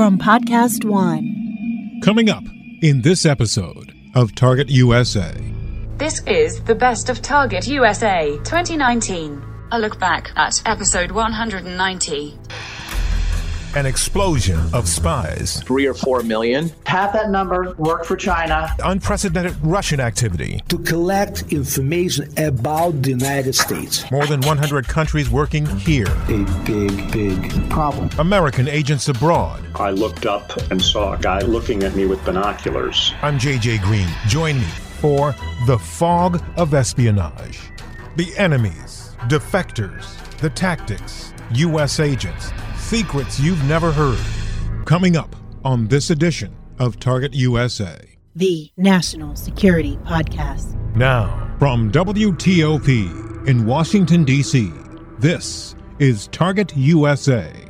from Podcast One. Coming up in this episode of Target USA. This is the best of Target USA 2019. A look back at episode 190. An explosion of spies. Three or four million. Half that number worked for China. Unprecedented Russian activity. To collect information about the United States. More than 100 countries working here. A big, big problem. American agents abroad. I looked up and saw a guy looking at me with binoculars. I'm JJ Green. Join me for The Fog of Espionage. The enemies, defectors, the tactics, U.S. agents secrets you've never heard. Coming up on this edition of Target USA, the National Security Podcast. Now, from WTOP in Washington, D.C., this is Target USA.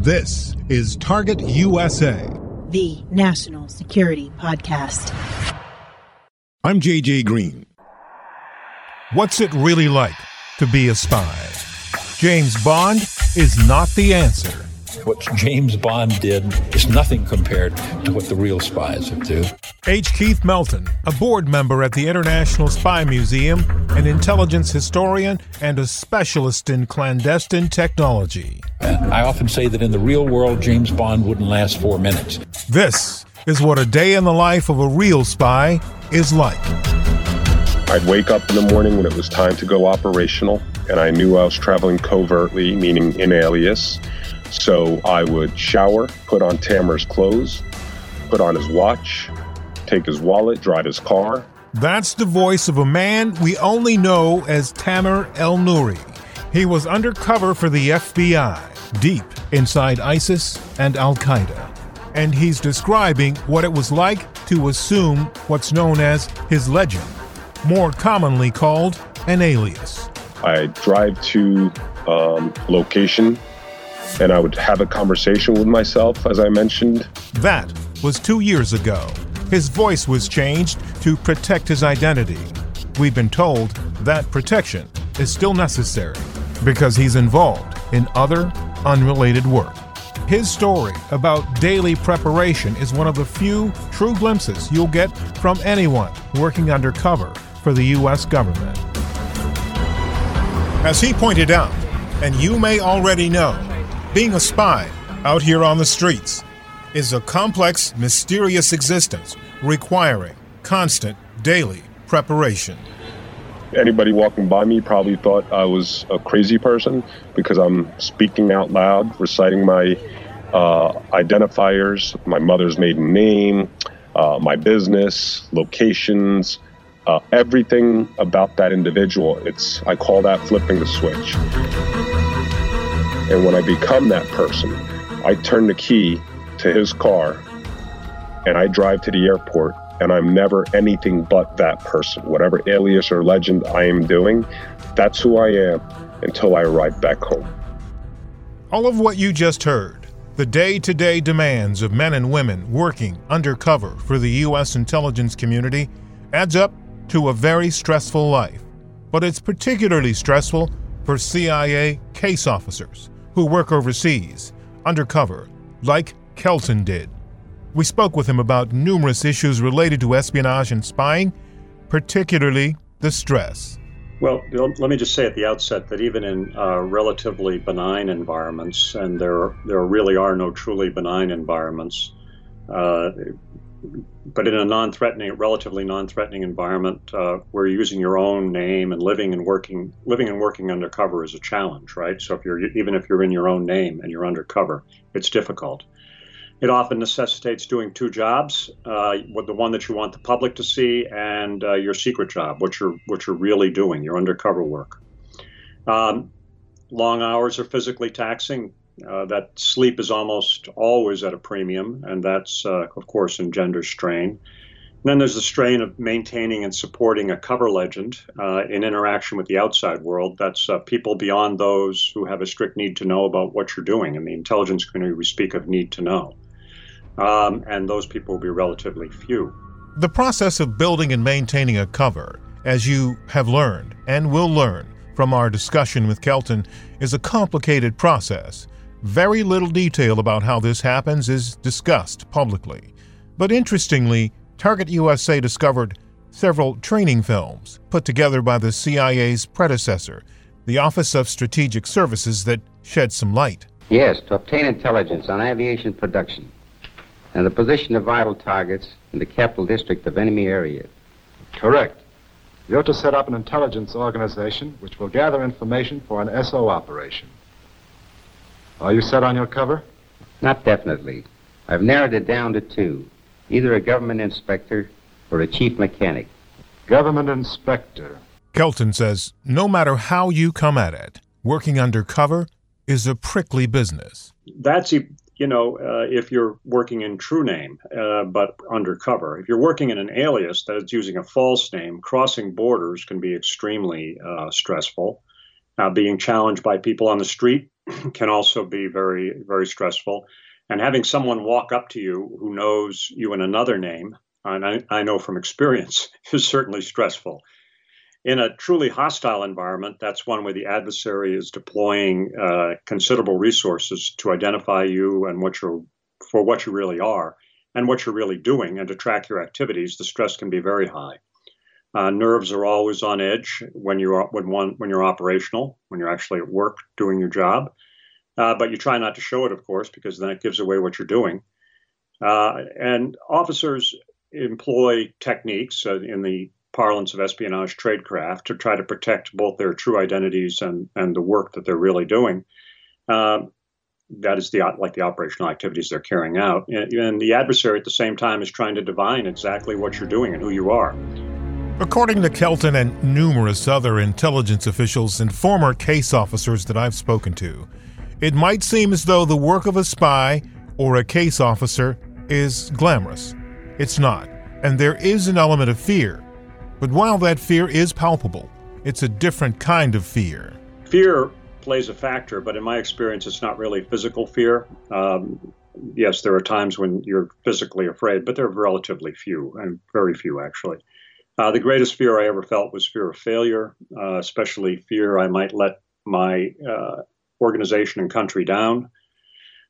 This is Target USA, the National Security Podcast. I'm JJ Green. What's it really like to be a spy? James Bond is not the answer. What James Bond did is nothing compared to what the real spies do. H. Keith Melton, a board member at the International Spy Museum, an intelligence historian, and a specialist in clandestine technology. I often say that in the real world, James Bond wouldn't last four minutes. This is what a day in the life of a real spy is like. I'd wake up in the morning when it was time to go operational, and I knew I was traveling covertly, meaning in alias. So I would shower, put on Tamer's clothes, put on his watch, take his wallet, drive his car. That's the voice of a man we only know as Tamer Elnoury. He was undercover for the FBI, deep inside ISIS and Al Qaeda. And he's describing what it was like to assume what's known as his legend, more commonly called an alias. I drive to um, location and I would have a conversation with myself, as I mentioned. That was two years ago. His voice was changed to protect his identity. We've been told that protection is still necessary because he's involved in other unrelated work. His story about daily preparation is one of the few true glimpses you'll get from anyone working undercover for the U.S. government. As he pointed out, and you may already know, being a spy out here on the streets is a complex, mysterious existence requiring constant, daily preparation. Anybody walking by me probably thought I was a crazy person because I'm speaking out loud, reciting my uh, identifiers, my mother's maiden name, uh, my business, locations, uh, everything about that individual. It's I call that flipping the switch. And when I become that person, I turn the key to his car and I drive to the airport and I'm never anything but that person. Whatever alias or legend I am doing, that's who I am until I arrive back home. All of what you just heard, the day to day demands of men and women working undercover for the U.S. intelligence community, adds up to a very stressful life. But it's particularly stressful for CIA case officers who work overseas, undercover, like Kelton did. We spoke with him about numerous issues related to espionage and spying, particularly the stress. Well, let me just say at the outset that even in uh, relatively benign environments, and there there really are no truly benign environments, uh, but in a non-threatening, relatively non-threatening environment, uh, where using your own name and living and working, living and working undercover is a challenge, right? So if you're even if you're in your own name and you're undercover, it's difficult. It often necessitates doing two jobs: uh, the one that you want the public to see, and uh, your secret job, what you're what you're really doing, your undercover work. Um, long hours are physically taxing. Uh, that sleep is almost always at a premium, and that's, uh, of course, engenders strain. And then there's the strain of maintaining and supporting a cover legend uh, in interaction with the outside world. That's uh, people beyond those who have a strict need to know about what you're doing. In the intelligence community, we speak of need to know. Um, and those people will be relatively few. The process of building and maintaining a cover, as you have learned and will learn from our discussion with Kelton, is a complicated process. Very little detail about how this happens is discussed publicly. But interestingly, Target USA discovered several training films put together by the CIA's predecessor, the Office of Strategic Services, that shed some light. Yes, to obtain intelligence on aviation production and the position of vital targets in the capital district of enemy area. Correct. You're to set up an intelligence organization which will gather information for an SO operation. Are you set on your cover? Not definitely. I've narrowed it down to two either a government inspector or a chief mechanic. Government inspector. Kelton says no matter how you come at it, working undercover is a prickly business. That's you know, uh, if you're working in true name, uh, but undercover. If you're working in an alias that is using a false name, crossing borders can be extremely uh, stressful. being challenged by people on the street can also be very, very stressful. And having someone walk up to you who knows you in another name, and I, I know from experience, is certainly stressful. In a truly hostile environment, that's one where the adversary is deploying uh, considerable resources to identify you and what you're for what you really are and what you're really doing, and to track your activities. The stress can be very high. Uh, nerves are always on edge when you're when one when you're operational, when you're actually at work doing your job. Uh, but you try not to show it, of course, because then it gives away what you're doing. Uh, and officers employ techniques uh, in the parlance of espionage tradecraft to try to protect both their true identities and, and the work that they're really doing. Um, that is the like the operational activities they're carrying out, and, and the adversary at the same time is trying to divine exactly what you're doing and who you are. According to Kelton and numerous other intelligence officials and former case officers that I've spoken to, it might seem as though the work of a spy or a case officer is glamorous. It's not, and there is an element of fear but while that fear is palpable, it's a different kind of fear. Fear plays a factor, but in my experience, it's not really physical fear. Um, yes, there are times when you're physically afraid, but they're relatively few, and very few actually. Uh, the greatest fear I ever felt was fear of failure, uh, especially fear I might let my uh, organization and country down,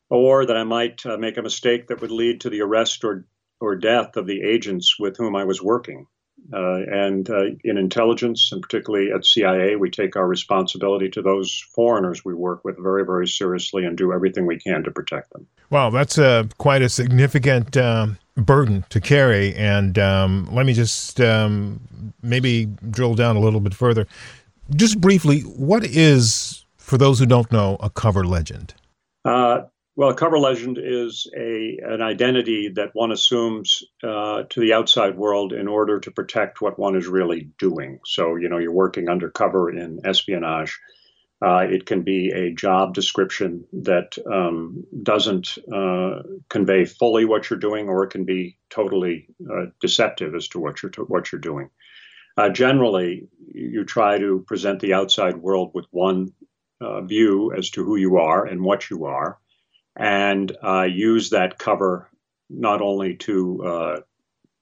or that I might uh, make a mistake that would lead to the arrest or, or death of the agents with whom I was working. Uh, and uh, in intelligence, and particularly at CIA, we take our responsibility to those foreigners we work with very, very seriously and do everything we can to protect them. Wow, that's quite a significant um, burden to carry. And um, let me just um, maybe drill down a little bit further. Just briefly, what is, for those who don't know, a cover legend? Uh, well, a cover legend is a an identity that one assumes uh, to the outside world in order to protect what one is really doing. So, you know, you're working undercover in espionage. Uh, it can be a job description that um, doesn't uh, convey fully what you're doing, or it can be totally uh, deceptive as to what you're to, what you're doing. Uh, generally, you try to present the outside world with one uh, view as to who you are and what you are and uh, use that cover not only to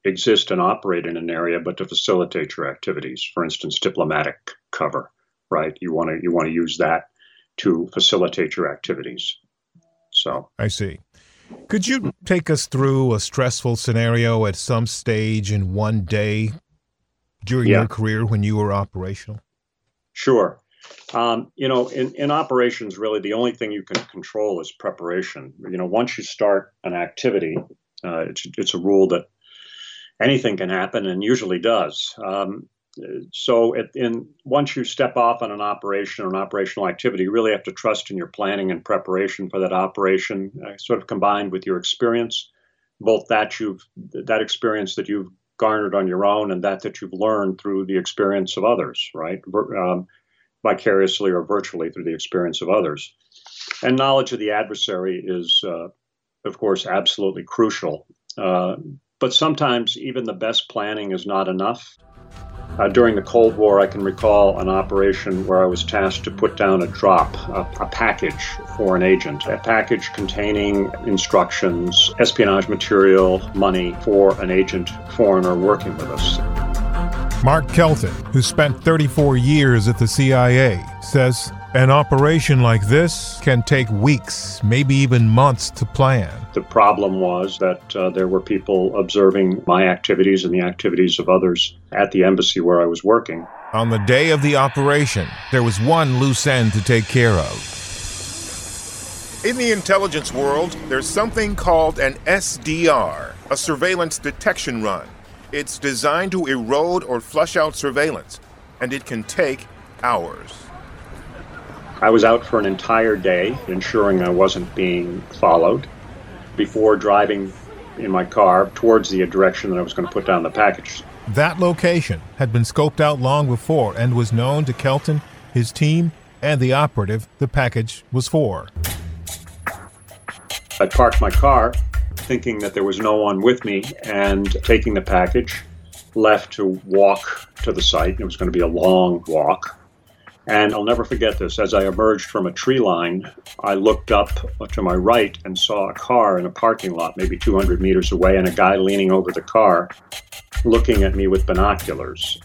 exist and operate in an area, but to facilitate your activities. For instance, diplomatic cover, right? You want to you want to use that to facilitate your activities. So I see. Could you take us through a stressful scenario at some stage in one day during yeah. your career when you were operational? Sure. Um, you know, in, in operations, really the only thing you can control is preparation. You know, once you start an activity, uh, it's, it's a rule that anything can happen and usually does. Um, so, it, in once you step off on an operation or an operational activity, you really have to trust in your planning and preparation for that operation, uh, sort of combined with your experience, both that you've that experience that you've garnered on your own and that that you've learned through the experience of others. Right. Um, vicariously or virtually through the experience of others. And knowledge of the adversary is, uh, of course, absolutely crucial. Uh, but sometimes even the best planning is not enough. Uh, during the Cold War, I can recall an operation where I was tasked to put down a drop, a, a, package for an agent, a package containing instructions, espionage material, money for an agent foreigner working with us. Mark Kelton, who spent 34 years at the CIA, says an operation like this can take weeks, maybe even months to plan. The problem was that uh, there were people observing my activities and the activities of others at the embassy where I was working. On the day of the operation, there was one loose end to take care of. In the intelligence world, there's something called an SDR, a surveillance detection run. It's designed to erode or flush out surveillance, and it can take hours. I was out for an entire day, ensuring I wasn't being followed, before driving in my car towards the direction that I was going to put down the package. That location had been scoped out long before and was known to Kelton, his team, and the operative the package was for. I parked my car, thinking that there was no one with me, and taking the package, left to walk to the site. It was going to be a long walk. And I'll never forget this. As I emerged from a tree line, I looked up to my right and saw a car in a parking lot, maybe 200 meters away, and a guy leaning over the car, looking at me with binoculars.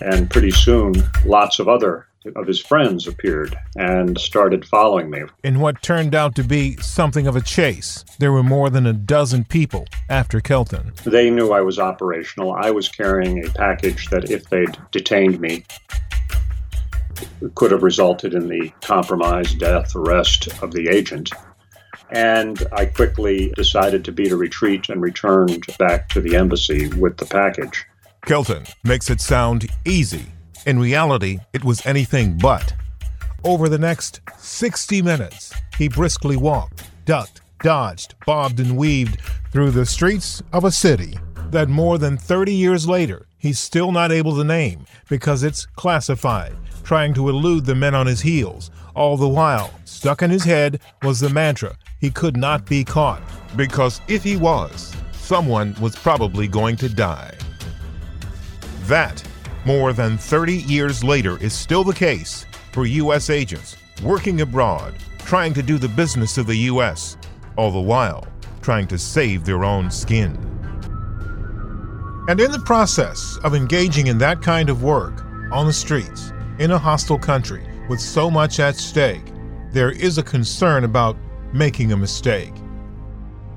And pretty soon, lots of other of his friends appeared and started following me. In what turned out to be something of a chase, there were more than a dozen people after Kelton. They knew I was operational. I was carrying a package that, if they'd detained me, could have resulted in the compromise, death, arrest of the agent. And I quickly decided to beat a retreat and returned back to the embassy with the package. Kelton makes it sound easy. In reality, it was anything but. Over the next 60 minutes, he briskly walked, ducked, dodged, bobbed, and weaved through the streets of a city that more than 30 years later he's still not able to name because it's classified trying to elude the men on his heels. All the while, stuck in his head was the mantra he could not be caught, because if he was, someone was probably going to die. That, more than 30 years later, is still the case for U.S. agents working abroad, trying to do the business of the U.S., all the while trying to save their own skin. And in the process of engaging in that kind of work on the streets, in a hostile country with so much at stake, there is a concern about making a mistake.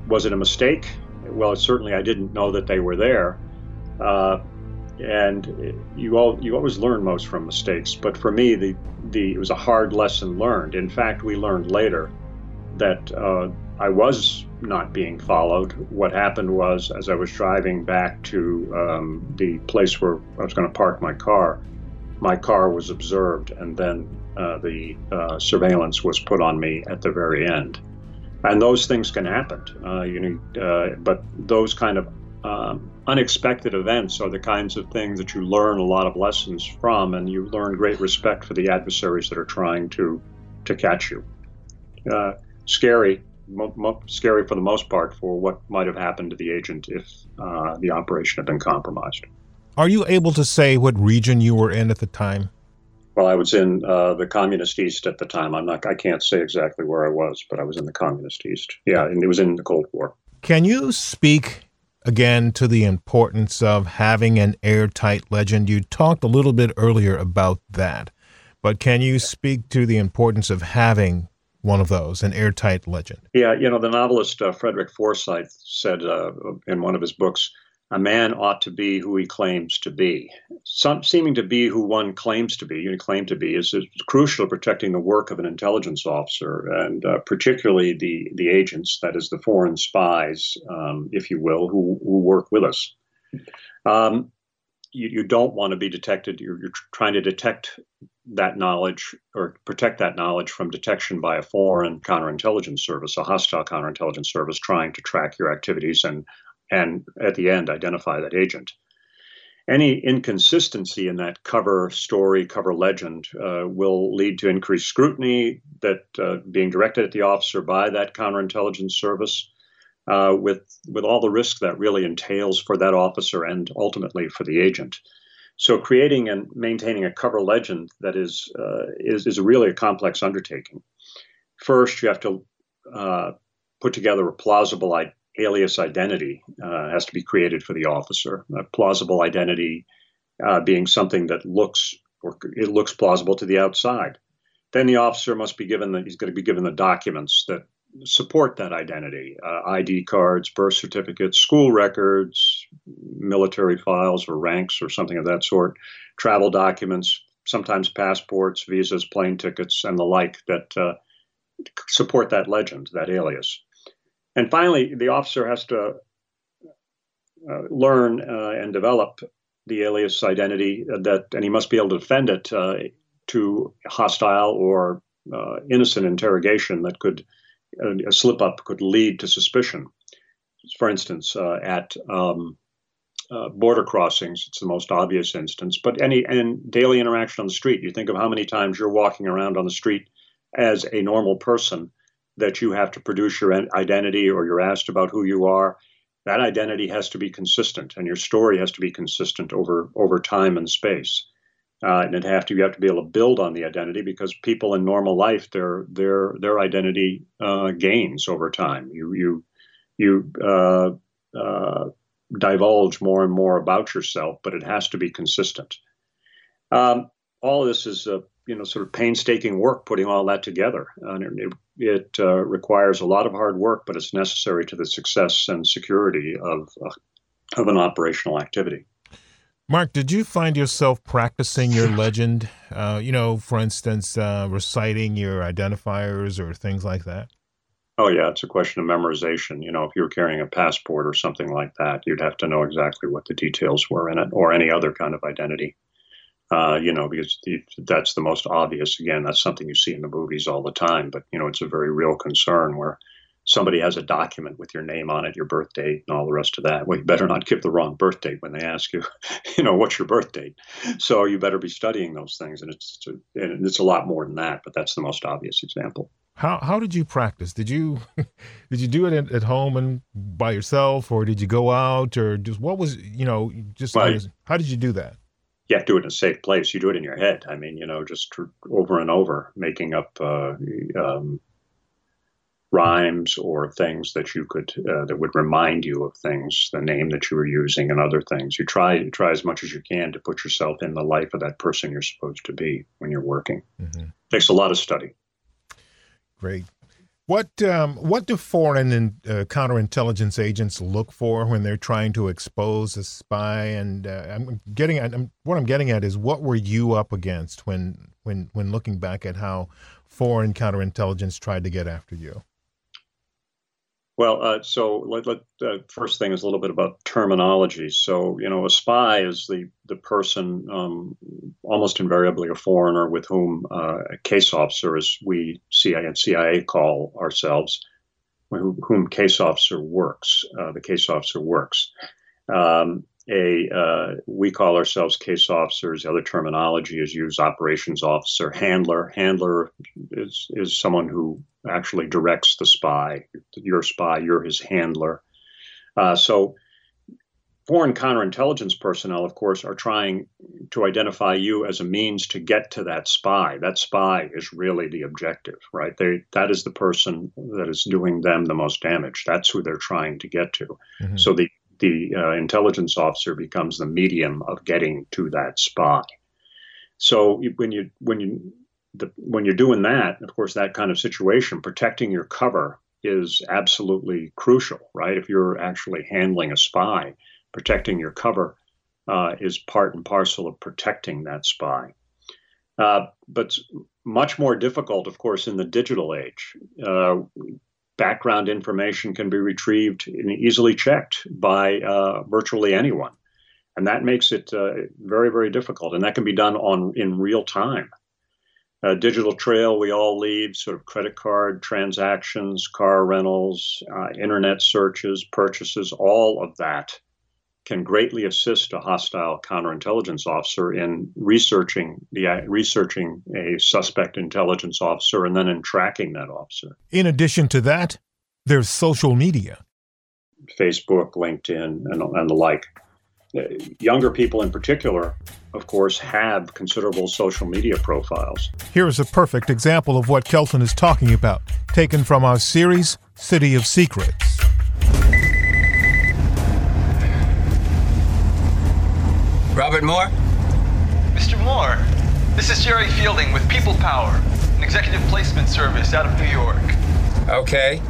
Was it a mistake? Well, certainly I didn't know that they were there. Uh, and you all you always learn most from mistakes. But for me, the the it was a hard lesson learned. In fact, we learned later that uh, I was not being followed. What happened was, as I was driving back to um, the place where I was going to park my car, my car was observed, and then uh, the uh, surveillance was put on me at the very end. And those things can happen. Uh, you know, uh, but those kind of um, unexpected events are the kinds of things that you learn a lot of lessons from, and you learn great respect for the adversaries that are trying to to catch you. Uh, scary, mo- mo- scary for the most part for what might have happened to the agent if uh, the operation had been compromised. Are you able to say what region you were in at the time? Well, I was in uh, the communist east at the time. I'm not. I can't say exactly where I was, but I was in the communist east. Yeah, and it was in the Cold War. Can you speak again to the importance of having an airtight legend? You talked a little bit earlier about that, but can you speak to the importance of having one of those, an airtight legend? Yeah, you know, the novelist uh, Frederick Forsyth said uh, in one of his books a man ought to be who he claims to be. Some, seeming to be who one claims to be, you claim to be, is, is crucial to protecting the work of an intelligence officer, and uh, particularly the the agents, that is, the foreign spies, um, if you will, who, who work with us. Um, you, you, don't want to be detected. You're, you're trying to detect that knowledge or protect that knowledge from detection by a foreign counterintelligence service, a hostile counterintelligence service trying to track your activities and and at the end identify that agent. Any inconsistency in that cover story, cover legend, uh, will lead to increased scrutiny that uh, being directed at the officer by that counterintelligence service, uh, with with all the risk that really entails for that officer and ultimately for the agent. So, creating and maintaining a cover legend that is uh, is is really a complex undertaking. First, you have to uh, put together a plausible alias identity uh, has to be created for the officer. A plausible identity uh, being something that looks or it looks plausible to the outside. Then the officer must be given the he's going to be given the documents that support that identity: uh, ID cards, birth certificates, school records, military files or ranks or something of that sort, travel documents, sometimes passports, visas, plane tickets, and the like that uh, support that legend, that alias. And finally, the officer has to uh, learn uh, and develop the alias identity that, and he must be able to defend it uh, to hostile or uh, innocent interrogation that could, uh, a slip up could lead to suspicion. For instance, uh, at um, border crossings, it's the most obvious instance, but any and daily interaction on the street. You think of how many times you're walking around on the street as a normal person that you have to produce your identity or you're asked about who you are, that identity has to be consistent and your story has to be consistent over over time and space. Uh, and it have to you have to be able to build on the identity because people in normal life their their their identity uh, gains over time. You you you uh, uh divulge more and more about yourself, but it has to be consistent. Um, all this is a you know sort of painstaking work putting all that together. And it, it uh, requires a lot of hard work, but it's necessary to the success and security of uh, of an operational activity. Mark, did you find yourself practicing your legend? Uh, you know, for instance, uh, reciting your identifiers or things like that. Oh yeah, it's a question of memorization. You know, if you were carrying a passport or something like that, you'd have to know exactly what the details were in it, or any other kind of identity. Uh, you know, because the, that's the most obvious. Again, that's something you see in the movies all the time, but you know, it's a very real concern where somebody has a document with your name on it, your birth date, and all the rest of that. Well, you better not give the wrong birth date when they ask you, you know, what's your birth date. So you better be studying those things, and it's and it's a lot more than that, but that's the most obvious example. How how did you practice? Did you did you do it at, at home and by yourself, or did you go out, or just what was you know just well, how did you do that? you have to do it in a safe place. You do it in your head. I mean, you know, just over and over, making up uh, um, rhymes or things that you could uh, that would remind you of things, the name that you were using, and other things. You try you try as much as you can to put yourself in the life of that person you're supposed to be when you're working. Mm-hmm. Takes a lot of study. Great. What um, what do foreign and uh, counterintelligence agents look for when they're trying to expose a spy? And uh, I'm getting at I'm, what I'm getting at is what were you up against when when when looking back at how foreign counterintelligence tried to get after you? Well, uh, so let, let uh, first thing is a little bit about terminology. So you know, a spy is the the person, um, almost invariably a foreigner, with whom uh, a case officer, as we CIA and CIA call ourselves, whom case officer works. Uh, the case officer works. Um, a uh, we call ourselves case officers. The other terminology is used operations officer, handler. Handler is is someone who actually directs the spy. You're a spy. You're his handler. Uh, so foreign counterintelligence personnel, of course, are trying to identify you as a means to get to that spy. That spy is really the objective, right? They that is the person that is doing them the most damage. That's who they're trying to get to. Mm-hmm. So the the uh, intelligence officer becomes the medium of getting to that spy. So when you when you the, when you're doing that, of course, that kind of situation, protecting your cover is absolutely crucial, right? If you're actually handling a spy, protecting your cover uh, is part and parcel of protecting that spy. Uh, but much more difficult, of course, in the digital age. Uh, background information can be retrieved and easily checked by uh, virtually anyone. And that makes it uh, very, very difficult. And that can be done on in real time. A digital trail we all leave, sort of credit card transactions, car rentals, uh, internet searches, purchases, all of that can greatly assist a hostile counterintelligence officer in researching the researching a suspect intelligence officer and then in tracking that officer. In addition to that, there's social media. Facebook, LinkedIn, and, and the like. Uh, younger people in particular, of course, have considerable social media profiles. Here is a perfect example of what Kelton is talking about, taken from our series, City of Secrets. Robert Moore? Mr. Moore, this is Jerry Fielding with People Power, an executive placement service out of New York. Okay.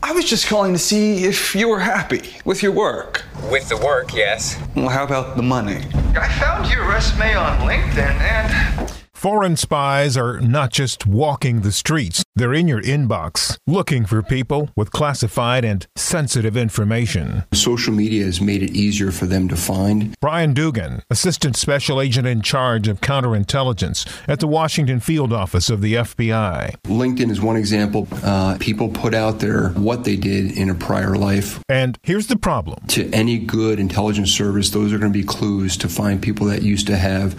I was just calling to see if you were happy with your work. With the work, yes. Well, how about the money? I found your resume on LinkedIn and. Foreign spies are not just walking the streets, they're in your inbox, looking for people with classified and sensitive information. Social media has made it easier for them to find. Brian Dugan, Assistant Special Agent in charge of counterintelligence at the Washington Field Office of the FBI. LinkedIn is one example. Uh, people put out there what they did in a prior life. And here's the problem to any good intelligence service, those are going to be clues to find people that used to have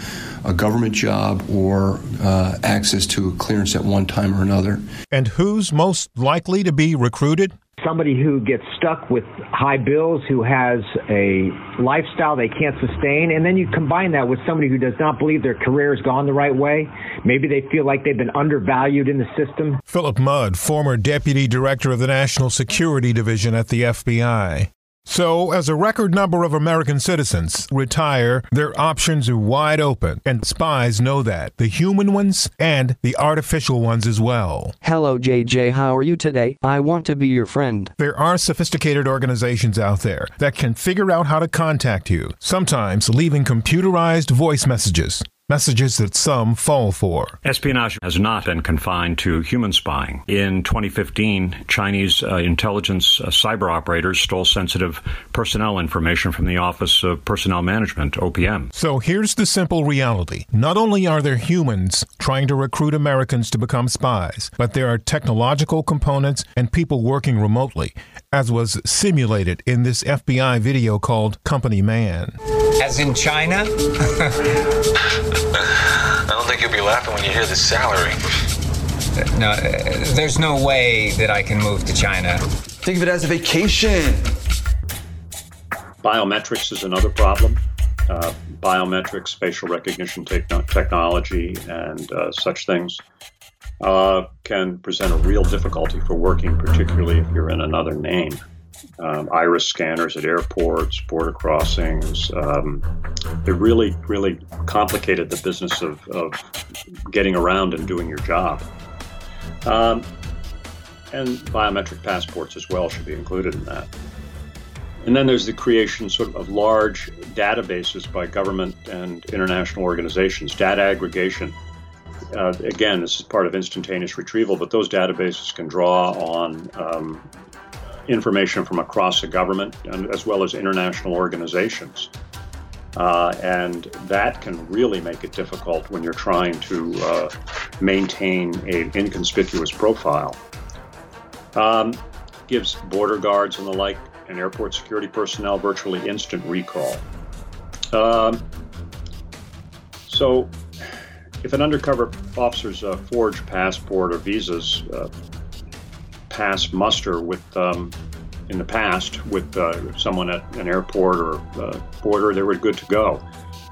a government job or uh, access to a clearance at one time or another. And who's most likely to be recruited? Somebody who gets stuck with high bills, who has a lifestyle they can't sustain, and then you combine that with somebody who does not believe their career has gone the right way. Maybe they feel like they've been undervalued in the system. Philip Mudd, former deputy director of the National Security Division at the FBI. So, as a record number of American citizens retire, their options are wide open, and spies know that the human ones and the artificial ones as well. Hello, JJ. How are you today? I want to be your friend. There are sophisticated organizations out there that can figure out how to contact you, sometimes leaving computerized voice messages messages that some fall for. Espionage has not been confined to human spying. In 2015, Chinese uh, intelligence uh, cyber operators stole sensitive personnel information from the Office of Personnel Management, OPM. So here's the simple reality. Not only are there humans trying to recruit Americans to become spies, but there are technological components and people working remotely, as was simulated in this FBI video called Company Man. As in China? I don't think you'll be laughing when you hear the salary. No, there's no way that I can move to China. Think of it as a vacation. Biometrics is another problem. Uh, biometrics, facial recognition te- technology, and uh, such things uh, can present a real difficulty for working, particularly if you're in another name um, iris scanners at airports, border crossings. Um, it really, really complicated the business of, of getting around and doing your job. Um, and biometric passports as well should be included in that. And then there's the creation sort of, large databases by government and international organizations, data aggregation. Uh, again, this is part of instantaneous retrieval, but those databases can draw on um, information from across the government and, as well as international organizations. Uh, and that can really make it difficult when you're trying to uh, maintain an inconspicuous profile. Um, gives border guards and the like and airport security personnel virtually instant recall. Um, so, if an undercover officer's uh, forged passport or visas uh, pass muster with um, in the past with uh, someone at an airport or uh, border, they were good to go.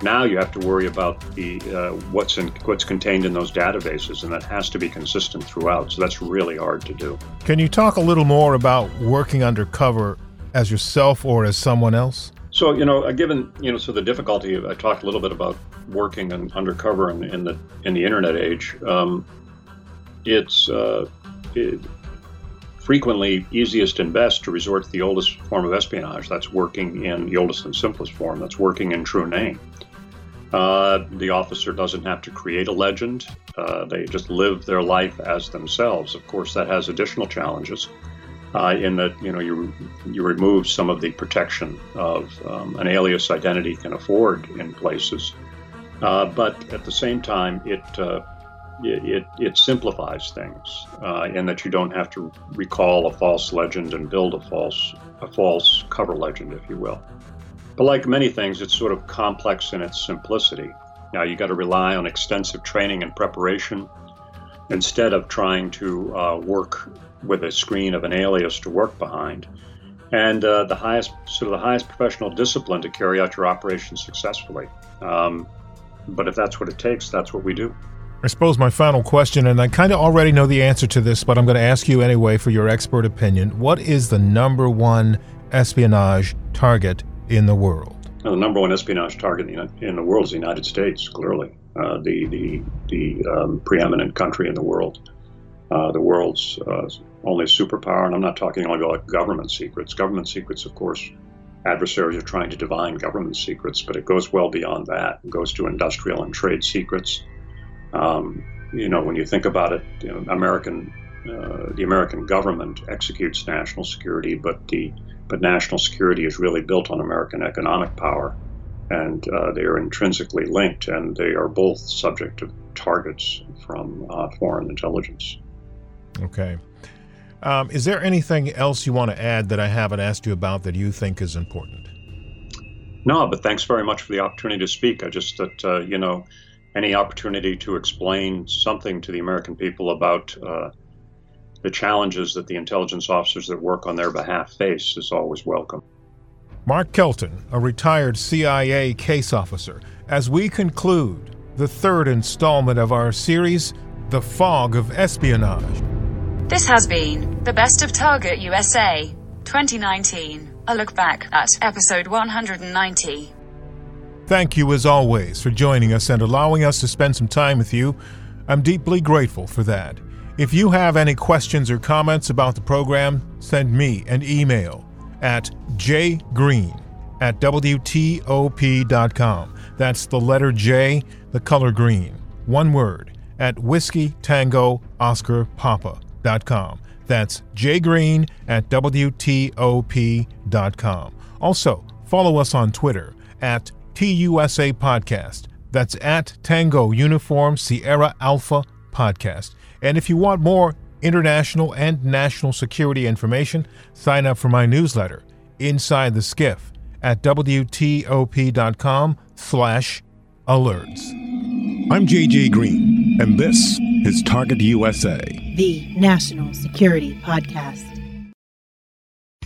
Now you have to worry about the uh, what's in what's contained in those databases, and that has to be consistent throughout. So that's really hard to do. Can you talk a little more about working undercover as yourself or as someone else? So you know, uh, given you know, so the difficulty. I talked a little bit about working in, undercover in, in the in the internet age. Um, it's uh, it, frequently easiest and best to resort to the oldest form of espionage. That's working in the oldest and simplest form. That's working in true name. Uh, the officer doesn't have to create a legend. Uh, they just live their life as themselves. Of course, that has additional challenges uh, in that you know you you remove some of the protection of um, an alias identity can afford in places. Uh, but at the same time, it uh, it, it simplifies things uh, in that you don't have to recall a false legend and build a false a false cover legend, if you will. But like many things, it's sort of complex in its simplicity. Now, you got to rely on extensive training and preparation instead of trying to uh, work with a screen of an alias to work behind. And uh, the highest, sort of the highest professional discipline to carry out your operation successfully. Um, but if that's what it takes, that's what we do. I suppose my final question, and I kind of already know the answer to this, but I'm going to ask you anyway for your expert opinion. What is the number one espionage target in the world? the number one espionage target in the world is the United States, clearly. Uh, the the, the um, preeminent country in the world, uh, the world's uh, only superpower. And I'm not talking only about government secrets. Government secrets, of course, adversaries are trying to divine government secrets, but it goes well beyond that. It goes to industrial and trade secrets. Um, you know, when you think about it, you know, American, uh, the American government executes national security, but the but national security is really built on American economic power, and uh, they are intrinsically linked, and they are both subject to targets from uh, foreign intelligence. Okay. Um, is there anything else you want to add that I haven't asked you about that you think is important? No, but thanks very much for the opportunity to speak. I just that uh, you know any opportunity to explain something to the American people about uh, the challenges that the intelligence officers that work on their behalf face is always welcome. Mark Kelton, a retired CIA case officer, as we conclude the third installment of our series, The Fog of Espionage. This has been the Best of Target USA 2019, a look back at episode 190. Thank you, as always, for joining us and allowing us to spend some time with you. I'm deeply grateful for that. If you have any questions or comments about the program, send me an email at jgreen at WTOP.com. That's the letter J, the color green, one word, at Whiskey Tango Oscar Papa.com. That's jgreen at WTOP.com. Also, follow us on Twitter at TUSA Podcast. That's at Tango Uniform Sierra Alpha Podcast. And if you want more international and national security information, sign up for my newsletter, Inside the Skiff, at WTOP.com slash alerts. I'm JJ Green, and this is Target USA, the National Security Podcast.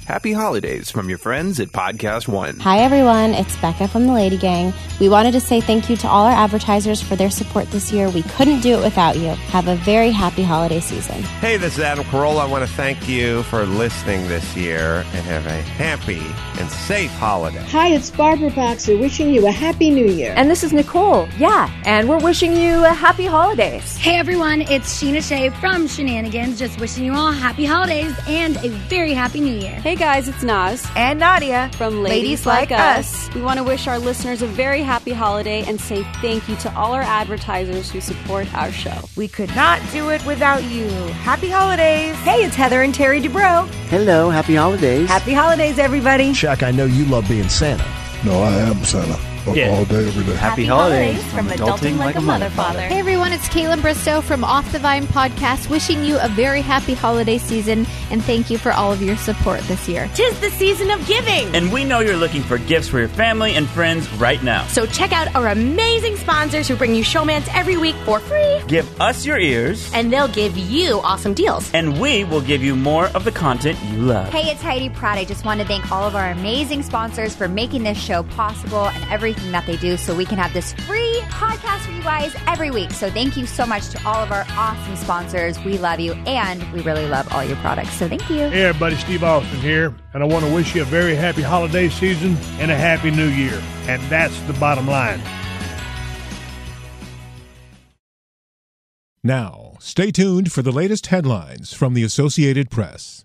Happy holidays from your friends at Podcast One. Hi, everyone. It's Becca from the Lady Gang. We wanted to say thank you to all our advertisers for their support this year. We couldn't do it without you. Have a very happy holiday season. Hey, this is Adam Carolla. I want to thank you for listening this year and have a happy and safe holiday. Hi, it's Barbara Boxer wishing you a happy new year. And this is Nicole. Yeah, and we're wishing you a happy holidays. Hey, everyone. It's Sheena Shea from Shenanigans. Just wishing you all happy holidays and a very happy new year. Hey, guys, it's Naz and Nadia from Ladies, Ladies like, like Us. Us. We want to wish our listeners a very happy holiday and say thank you to all our advertisers who support our show. We could not do it without you. Happy holidays. Hey, it's Heather and Terry Dubrow. Hello, happy holidays. Happy holidays, everybody. Chuck, I know you love being Santa. No, I am Santa yeah. all day, every day. Happy, Happy holidays, holidays, from, Adulting, Like, a Mother Father. Hey everyone, it's Kaitlyn Bristowe from Off the Vine Podcast, wishing you a very happy holiday season and thank you for all of your support this year. Tis the season of giving! And we know you're looking for gifts for your family and friends right now. So check out our amazing sponsors who bring you showmans every week for free. Give us your ears. And they'll give you awesome deals. And we will give you more of the content you love. Hey, it's Heidi Pratt. I just want to thank all of our amazing sponsors for making this show possible and everything that they do so we can have this free podcast for you guys every week. So thank you so much to all of our awesome sponsors. We love you and we really love all your products. So thank you. Hey, everybody, Steve Austin here, and I want to wish you a very happy holiday season and a happy new year. And that's the bottom line. Now, stay tuned for the latest headlines from the Associated Press.